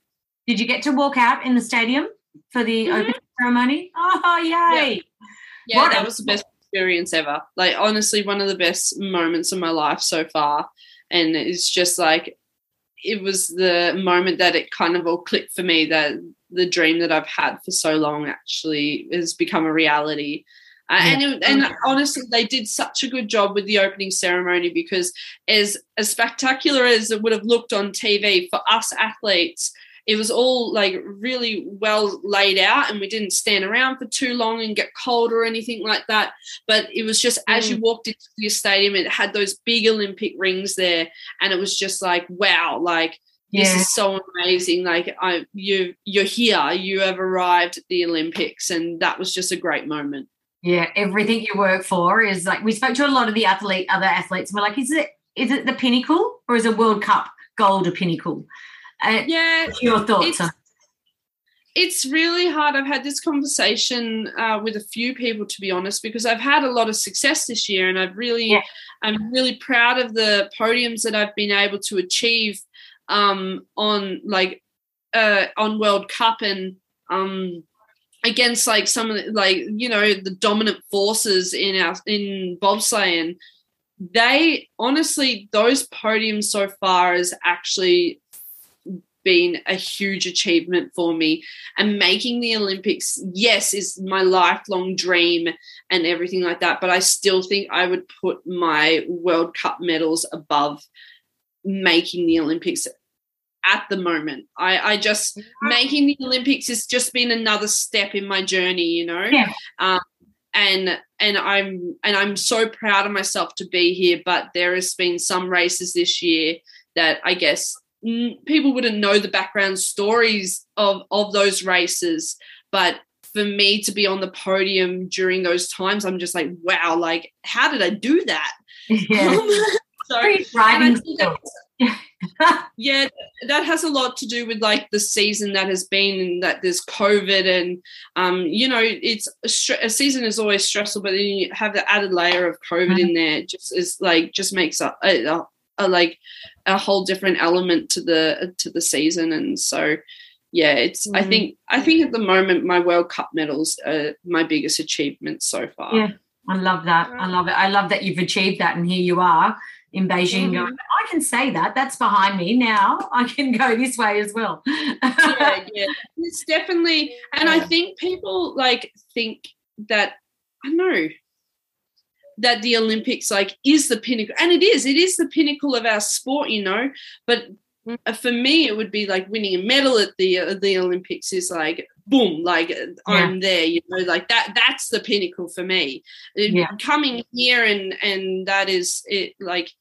Did you get to walk out in the stadium for the mm-hmm. opening ceremony? Oh yay! Yeah, yeah what that was the best experience ever. Like honestly, one of the best moments of my life so far. And it's just like it was the moment that it kind of all clicked for me that the dream that I've had for so long actually has become a reality. Uh, and it, and honestly, they did such a good job with the opening ceremony because as as spectacular as it would have looked on TV for us athletes, it was all like really well laid out and we didn't stand around for too long and get cold or anything like that but it was just mm. as you mm. walked into your stadium it had those big olympic rings there and it was just like wow like yeah. this is so amazing like i you you're here you have arrived at the olympics and that was just a great moment yeah everything you work for is like we spoke to a lot of the athlete other athletes we're like is it is it the pinnacle or is a world cup gold a pinnacle uh, yeah your thoughts on it's really hard. I've had this conversation uh, with a few people, to be honest, because I've had a lot of success this year, and I've really, yeah. I'm really proud of the podiums that I've been able to achieve um, on like uh, on World Cup and um, against like some of the, like you know the dominant forces in our in bobsleigh and they honestly those podiums so far has actually been a huge achievement for me. And making the Olympics, yes, is my lifelong dream and everything like that. But I still think I would put my World Cup medals above making the Olympics at the moment. I, I just making the Olympics has just been another step in my journey, you know. Yeah. Um, and and I'm and I'm so proud of myself to be here. But there has been some races this year that I guess people wouldn't know the background stories of of those races, but for me to be on the podium during those times, I'm just like, wow, like how did I do that? <laughs> Yeah. <laughs> so, Great and I driving think that- skills. yeah that has a lot to do with like the season that has been and that there's covid and um you know it's a, season is always stressful but then you have the added layer of covid in there just is like just makes a, a, a, like a whole different element to the to the season and so yeah it's i Mhm. think i think at the moment my world cup medals are my biggest achievement so far Yeah. I love that. I love it. I love that you've achieved that, and here you are in Beijing. Mhm. I can say that. That's behind me now. I can go this way as well. yeah, <laughs> yeah. It's definitely, and I think people like think that I know that the Olympics like is the pinnacle, and it is. It is the pinnacle of our sport, you know. But uh, for me, it would be like winning a medal at the uh, the Olympics is like boom, like uh, I'm there, you know, like that. That's the pinnacle for me. Yeah. Coming here and and that is it. Like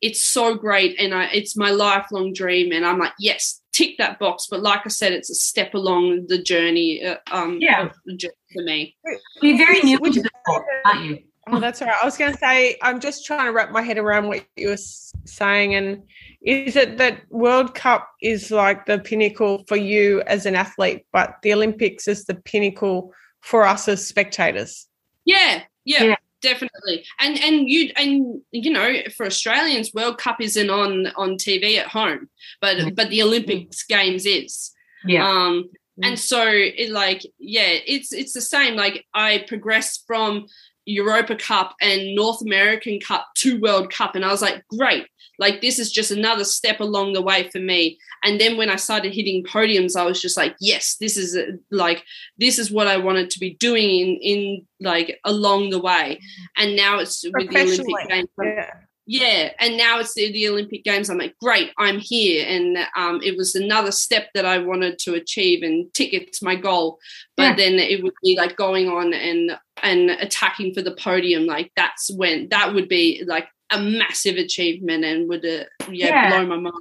it's so great, and I it's my lifelong dream, and I'm like yes, tick that box. But like I said, it's a step along the journey. Uh, um, Yeah. the journey for me. You're very new to the sport, aren't you? Oh, that's all right. I was going to say, I'm just trying to wrap my head around what you were saying. And is it that World Cup is like the pinnacle for you as an athlete, but the Olympics is the pinnacle for us as spectators? Yeah, yeah, Yeah. Definitely. And and you and you know, for Australians, World Cup isn't on on TV at home, but Mm. but the Olympics games is. Yeah. Um Mm. and so it like yeah, it's it's the same. Like I progressed from Europa Cup and North American Cup to World Cup and I was like, great. Like this is just another step along the way for me. And then when I started hitting podiums, I was just like, yes, this is uh, like this is what I wanted to be doing in in like along the way. And now it's with the Olympic Games. Yeah. yeah, and now it's the, the Olympic Games. I'm like, great, I'm here, and um, it was another step that I wanted to achieve and tick it's my goal. But Yeah. then it would be like going on and and attacking for the podium. Like that's when that would be like a massive achievement and would uh, yeah, Yeah. blow my mind.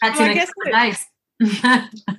That's Well, I in a guess couple of days.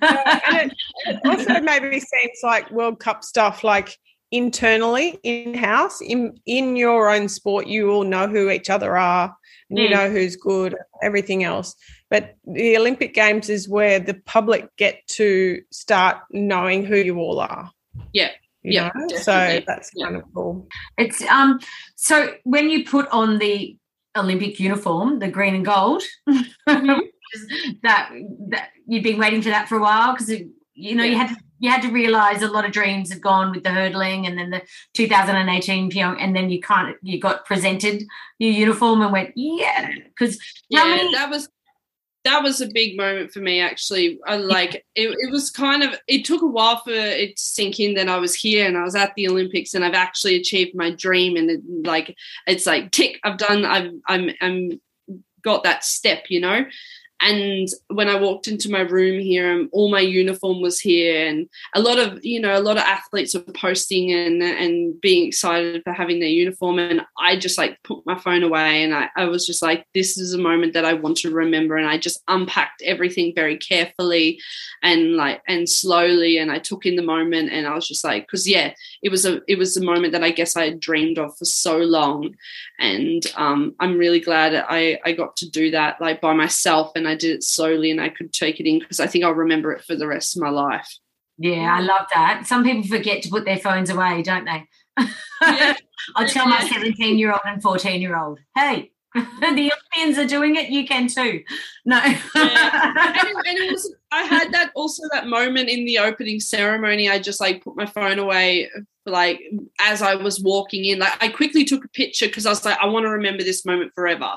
and it, it also <laughs> maybe seems like World Cup stuff like internally in house in in your own sport you all know who each other are and you Mm. know who's good everything else but the olympic games is where the public get to start knowing who you all are Yeah. Yeah, so that's Yeah. kind of cool It's um. So when you put on the Olympic uniform, the green and gold, mm-hmm. <laughs> that that you've been waiting for that for a while because you know you had to you had to realize a lot of dreams had gone with the hurdling and then the 2018 Pyong, and then you can't you got presented your uniform and went yeah because Yeah, many that was that was a big moment for me actually. I like it, it was kind of it took a while for it to sink in that i was here and i was at the olympics and i've actually achieved my dream and it, like it's like tick i've done i've i'm i'm got that step you know and when i walked into my room here and all my uniform was here. And a lot of you know a lot of athletes were posting and and being excited for having their uniform. And i just like put my phone away. And i, I was just like this is a moment that i want to remember. And i just unpacked everything very carefully and like and slowly. And i took in the moment and i was just like because yeah it was a it was a moment that i guess i had dreamed of for so long. And um, i'm really glad i i got to do that like by myself. And i did it slowly and i could take it in because i think i'll remember it for the rest of my life. Yeah I love that. Some people forget to put their phones away don't they? Yeah. <laughs> I'll tell my 17 year old and 14 year old hey <laughs> the Olympians are doing it you can too. No. <laughs> And, and it was i had that also that moment in the opening ceremony i just like put my phone away like as i was walking in like i quickly took a picture because i was like i want to remember this moment forever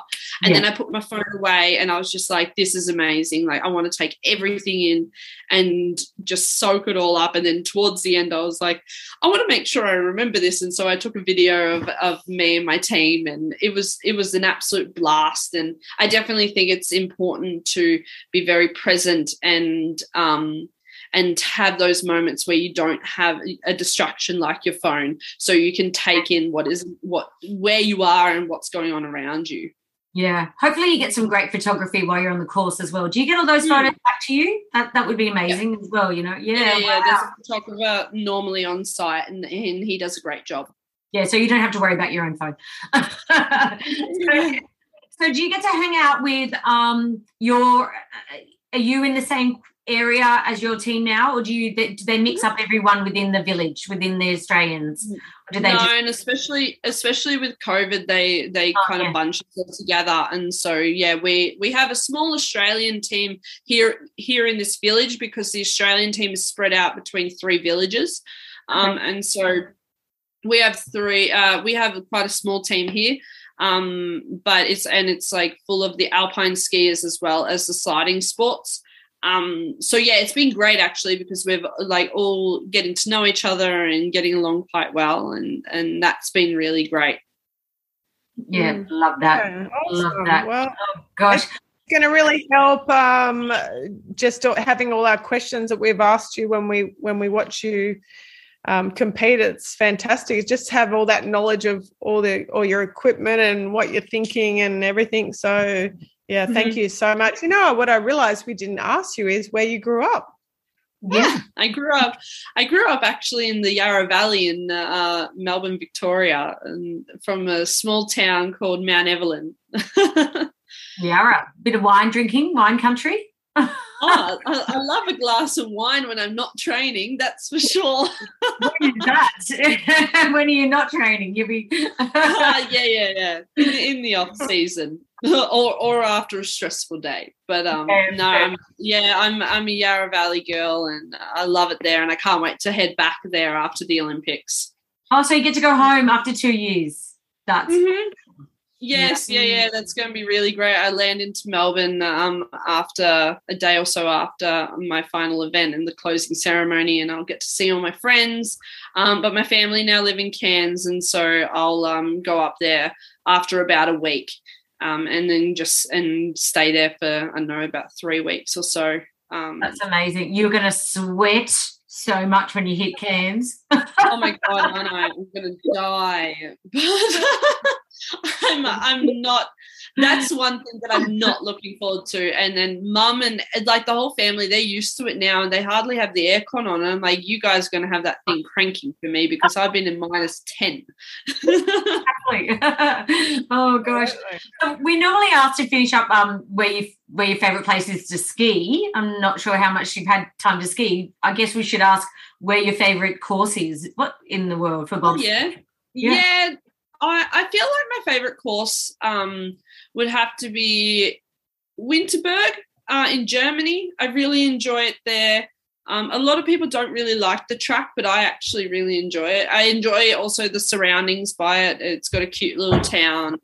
And Yeah. then I put my phone away and I was just like, this is amazing. Like, I want to take everything in and just soak it all up. And then towards the end, I was like, I want to make sure I remember this. And so I took a video of, of me and my team and it was it was an absolute blast. And I definitely think it's important to be very present and um and have those moments where you don't have a distraction like your phone so you can take in what is what where you are and what's going on around you Yeah. Hopefully you get some great photography while you're on the course as well. Do you get all those Mm. photos back to you? That that would be amazing as well, you know. Yeah. yeah, yeah wow. there's a photographer normally on site and, and he does a great job Yeah, so you don't have to worry about your own phone. <laughs> so, so do you get to hang out with um your are you in the same area as your team now or do you do they mix up everyone within the village within the Australians or do they no, just and especially especially with COVID, they they Oh, kind yeah. of bunch themselves together, and so yeah, we we have a small Australian team here here in this village because the Australian team is spread out between three villages, um, and so we have three. Uh, we have quite a small team here. Um, but it's and it's like full of the alpine skiers as well as the sliding sports um so yeah it's been great actually because we've like all getting to know each other and getting along quite well and and that's been really great yeah Mm. love that Yeah, Love that. Well, gosh it's going to really help um, just having all our questions that we've asked you when we when we watch you um, compete. It's fantastic. Just have all that knowledge of all the all your equipment and what you're thinking and everything. So yeah, thank you so much. You know what I realized we didn't ask you is where you grew up. yeah i grew up i grew up actually in the yarra valley in uh, melbourne victoria and from a small town called mount evelyn <laughs> Yarra. bit of wine drinking wine country oh, <laughs> I, I love a glass of wine when i'm not training that's for sure when is <laughs> that when are you not training you'll be Ah, yeah yeah yeah in, in the off season <laughs> or or after a stressful day. But um Yeah, no I'm, yeah i'm i'm a yarra valley girl and i love it there and i can't wait to head back there after the olympics. Oh so you get to go home after two years. That's Mhm. Yes, yeah, yeah, that's going to be really great. I land into Melbourne um, after a day or so after my final event and the closing ceremony, and I'll get to see all my friends. Um, but my family now live in Cairns, and so I'll um, go up there after about a week, um, and then just and stay there for I don't know about three weeks or so. Um, That's amazing. You're going to sweat so much when you hit Cairns. oh my god, I know I'm gonna die. <laughs> But <laughs> I'm I'm not. That's one thing that I'm not looking forward to. And then mum and like the whole family, they're used to it now, and they hardly have the aircon on. And I'm like, you guys are gonna have that thing cranking for me because I've been in minus ten. <laughs> oh gosh. Um, we normally ask to finish up um, where you where your favorite place is to ski. I'm not sure how much you've had time to ski. I guess we should ask where your favorite course is. What in the world for Oh, Bob? yeah. Yeah. Yeah. I, I feel like my favorite course um, would have to be Winterberg uh, in Germany. I really enjoy it there. Um, a lot of people don't really like the track, but I actually really enjoy it. I enjoy also the surroundings by it. It's got a cute little town.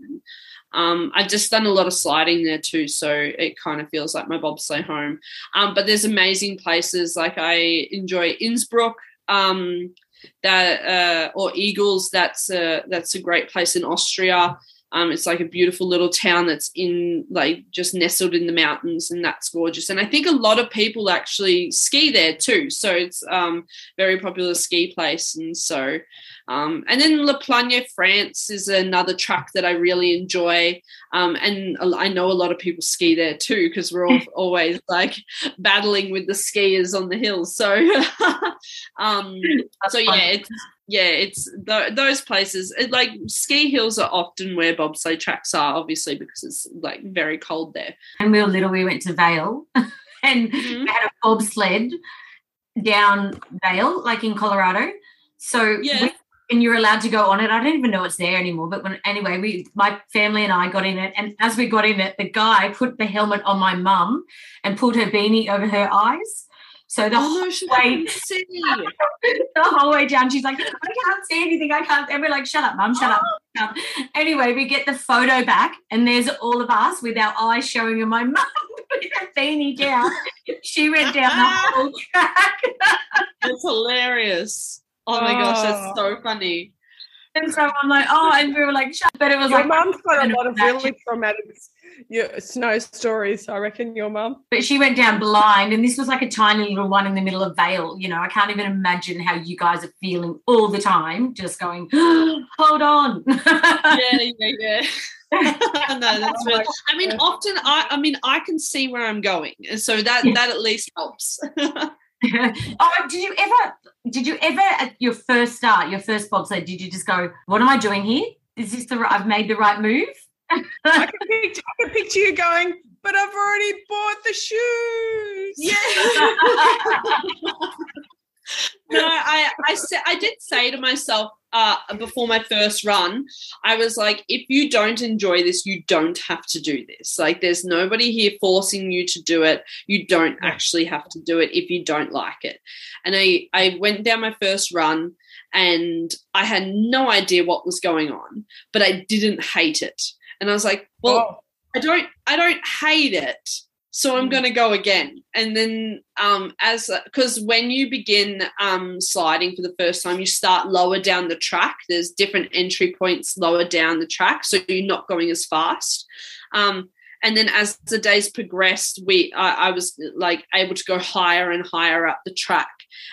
Um, I've just done a lot of sliding there too, so it kind of feels like my bobsleigh home. Um, but there's amazing places like I enjoy Innsbruck. Um, that uh, or Igls. That's a that's a great place in Austria. Um, it's like a beautiful little town that's in like just nestled in the mountains, and that's gorgeous. And I think a lot of people actually ski there too. So it's um, very popular ski place, and so um, and then La Plagne, France, is another track that I really enjoy. Um, and I know a lot of people ski there too because we're <laughs> all always like battling with the skiers on the hills. So, <laughs> um, so yeah, it's yeah, it's th- those places. It, like ski hills are often where bobsleigh tracks are, obviously because it's like very cold there. And we were little, we went to Vail <laughs> and Mhm. we had a bobsled down Vail, like in Colorado. So Yeah. we- and you're allowed to go on it. I don't even know it's there anymore. But when anyway, we my family and I got in it, and as we got in it, the guy put the helmet on my mum and pulled her beanie over her eyes. So the Oh whole no, she way, see. <laughs> the whole way down, she's like, I can't see anything. I can't. And we're like, shut up, mum, shut up. Oh. shut up." Anyway, we get the photo back, and there's all of us with our eyes showing, and my <laughs> mum with her beanie down. She went down the ah. whole track. It's hilarious. Oh my gosh, that's oh. so funny. And so I'm like, oh, and we were like, shut. But it was Your like, mum's got a lot of really traumatic s- your snow stories. I reckon your mum. but she went down blind, and this was like a tiny little one in the middle of Vail. You know, I can't even imagine how you guys are feeling all the time, just going, <gasps> hold on. Yeah, yeah, <laughs> yeah. <laughs> no, that's Oh really. I mean, often I, I mean, I can see where I'm going, and so that Yeah. that at least helps. <laughs> oh, did you ever? Did you ever at your first start, your first bobsled, did you just go, "What am I doing here? Is this the right? I've made the right move." I <laughs> can picture, I can picture you going, but I've already bought the shoes. Yeah. <laughs> no, I I said I did say to myself uh, before my first run, I was like, if you don't enjoy this, you don't have to do this. Like, there's nobody here forcing you to do it. You don't actually have to do it if you don't like it. And I I went down my first run, and I had no idea what was going on, but I didn't hate it. And I was like, well, Oh, I don't I don't hate it. So I'm Mm. going to go again. And then um as cuz when you begin um sliding for the first time you start lower down the track. There's different entry points lower down the track so you're not going as fast. Um and then as the days progressed we I, I was like able to go higher and higher up the track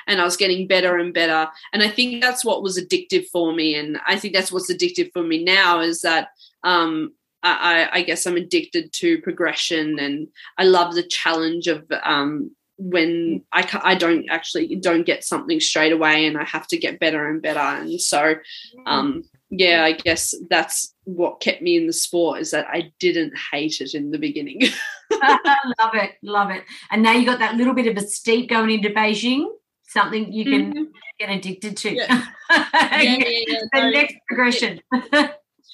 and I was getting better and better and I think that's what was addictive for me and I think that's what's addictive for me now is that um I, I guess I'm addicted to progression, and I love the challenge of um, when I I don't actually don't get something straight away, and I have to get better and better. And so, um, yeah, I guess that's what kept me in the sport is that I didn't hate it in the beginning. <laughs> <laughs> love it, love it. And now you got that little bit of a steep going into Beijing, something you can Mhm. get addicted to. Yeah. <laughs> yeah, yeah, yeah, the no, next progression.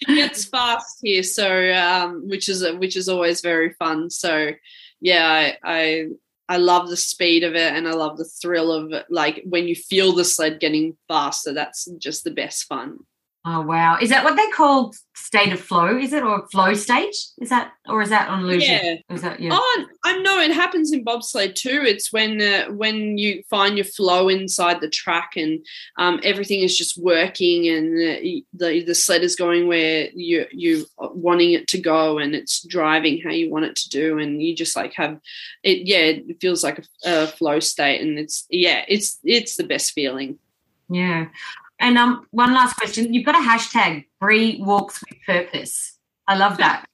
She gets fast here, so um, which is which is always very fun. So yeah, I, I I love the speed of it, and I love the thrill of it. Like when you feel the sled getting faster, that's just the best fun. Oh wow! Is that what they call state of flow? Is it or flow state? Is that or is that on illusion? Yeah. Is that yeah? Oh, I know it happens in bobsleigh too. It's when uh, when you find your flow inside the track and um, everything is just working and the, the the sled is going where you you wanting it to go and it's driving how you want it to do and you just like have it. Yeah, it feels like a, a flow state and it's yeah, it's it's the best feeling. Yeah. And um, one last question. You've got a hashtag Bree walks with purpose. I love that.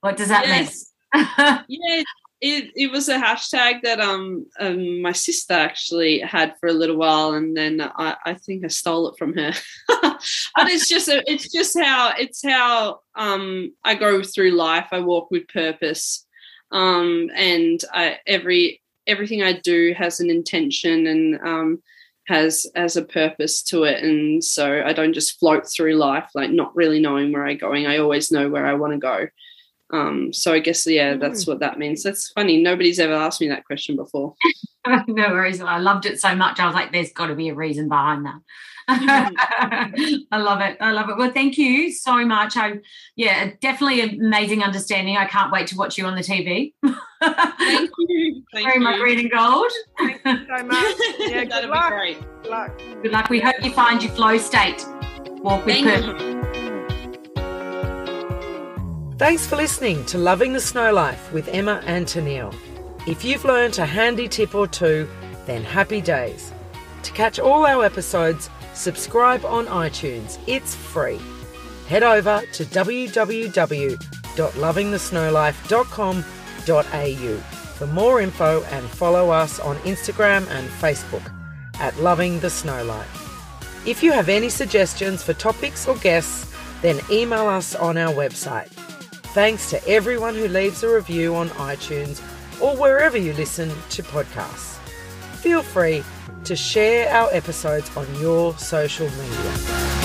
What does that Yes. mean? yeah it, it was a hashtag that um, um my sister actually had for a little while and then I, I think I stole it from her <laughs> but it's just it's just how it's how um I go through life I walk with purpose um and I every everything I do has an intention and um has as a purpose to it and so I don't just float through life like not really knowing where I'm going I always know where I want to go um, so I guess yeah, that's what that means. That's funny. Nobody's ever asked me that question before. <laughs> no worries. I loved it so much. I was like, there's got to be a reason behind that. <laughs> I love it. I love it. Well, thank you so much. I yeah, definitely amazing understanding. I can't wait to watch you on the TV. Thank you. <laughs> Thank Very you. much green and gold. so much. <laughs> Yeah, good luck. be great. Good luck. Good luck. We hope you find your flow state. Walk with Thank purpose. Thanks for listening to Loving the Snow Life with Emma and Tennille. If you've learnt a handy tip or two, then happy days. To catch all our episodes, subscribe on iTunes. It's free. Head over to www.lovingthesnowlife.com.au for more info and follow us on Instagram and Facebook at Loving the Snow Life. If you have any suggestions for topics or guests, then email us on our website. Thanks to everyone who leaves a review on iTunes or wherever you listen to podcasts. Feel free to share our episodes on your social media.